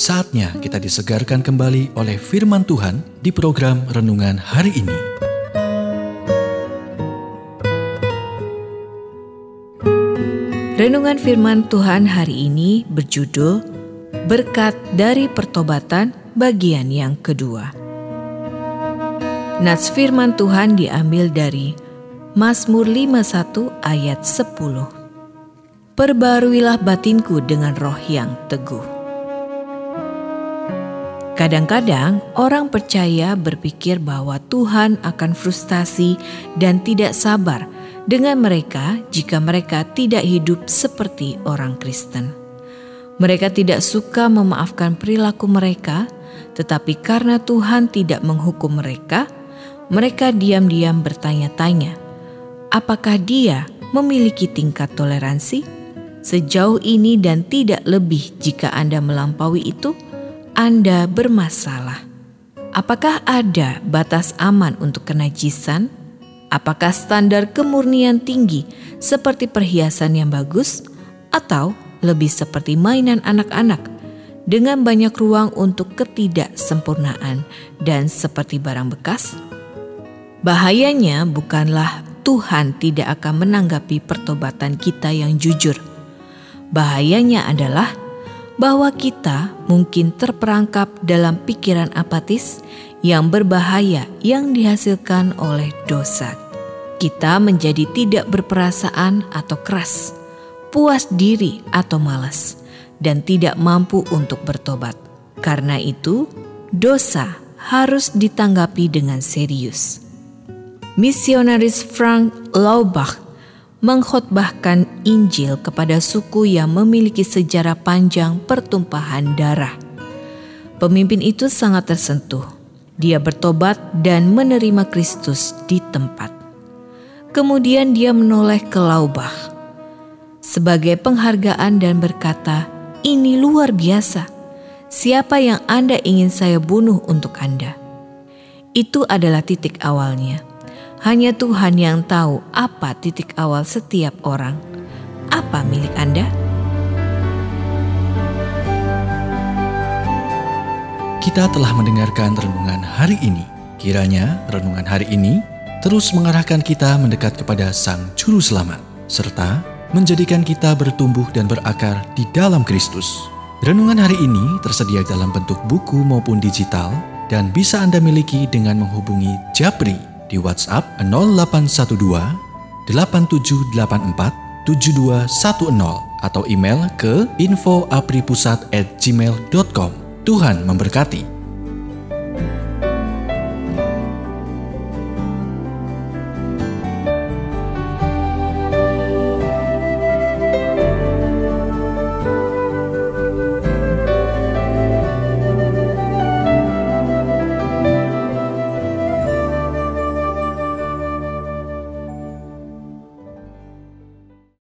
Saatnya kita disegarkan kembali oleh firman Tuhan di program renungan hari ini. Renungan firman Tuhan hari ini berjudul Berkat dari Pertobatan bagian yang kedua. Nats firman Tuhan diambil dari Mazmur 51 ayat 10. Perbaruilah batinku dengan roh yang teguh. Kadang-kadang orang percaya berpikir bahwa Tuhan akan frustasi dan tidak sabar dengan mereka jika mereka tidak hidup seperti orang Kristen. Mereka tidak suka memaafkan perilaku mereka, tetapi karena Tuhan tidak menghukum mereka, mereka diam-diam bertanya-tanya, apakah Dia memiliki tingkat toleransi sejauh ini dan tidak lebih jika Anda melampaui itu? Anda bermasalah. Apakah ada batas aman untuk kenajisan? Apakah standar kemurnian tinggi seperti perhiasan yang bagus, atau lebih seperti mainan anak-anak dengan banyak ruang untuk ketidaksempurnaan dan seperti barang bekas? Bahayanya bukanlah Tuhan tidak akan menanggapi pertobatan kita yang jujur. Bahayanya adalah bahwa kita mungkin terperangkap dalam pikiran apatis yang berbahaya yang dihasilkan oleh dosa. Kita menjadi tidak berperasaan atau keras, puas diri atau malas, dan tidak mampu untuk bertobat. Karena itu, dosa harus ditanggapi dengan serius. Misionaris Frank Laubach mengkhotbahkan Injil kepada suku yang memiliki sejarah panjang pertumpahan darah. Pemimpin itu sangat tersentuh. Dia bertobat dan menerima Kristus di tempat. Kemudian dia menoleh ke Laubah sebagai penghargaan dan berkata, "Ini luar biasa. Siapa yang Anda ingin saya bunuh untuk Anda?" Itu adalah titik awalnya hanya Tuhan yang tahu apa titik awal setiap orang. Apa milik Anda? Kita telah mendengarkan renungan hari ini. Kiranya renungan hari ini terus mengarahkan kita mendekat kepada Sang Juru Selamat, serta menjadikan kita bertumbuh dan berakar di dalam Kristus. Renungan hari ini tersedia dalam bentuk buku maupun digital dan bisa Anda miliki dengan menghubungi Japri di WhatsApp 0812 8784 7210 atau email ke infoapripusat@gmail.com. Tuhan memberkati.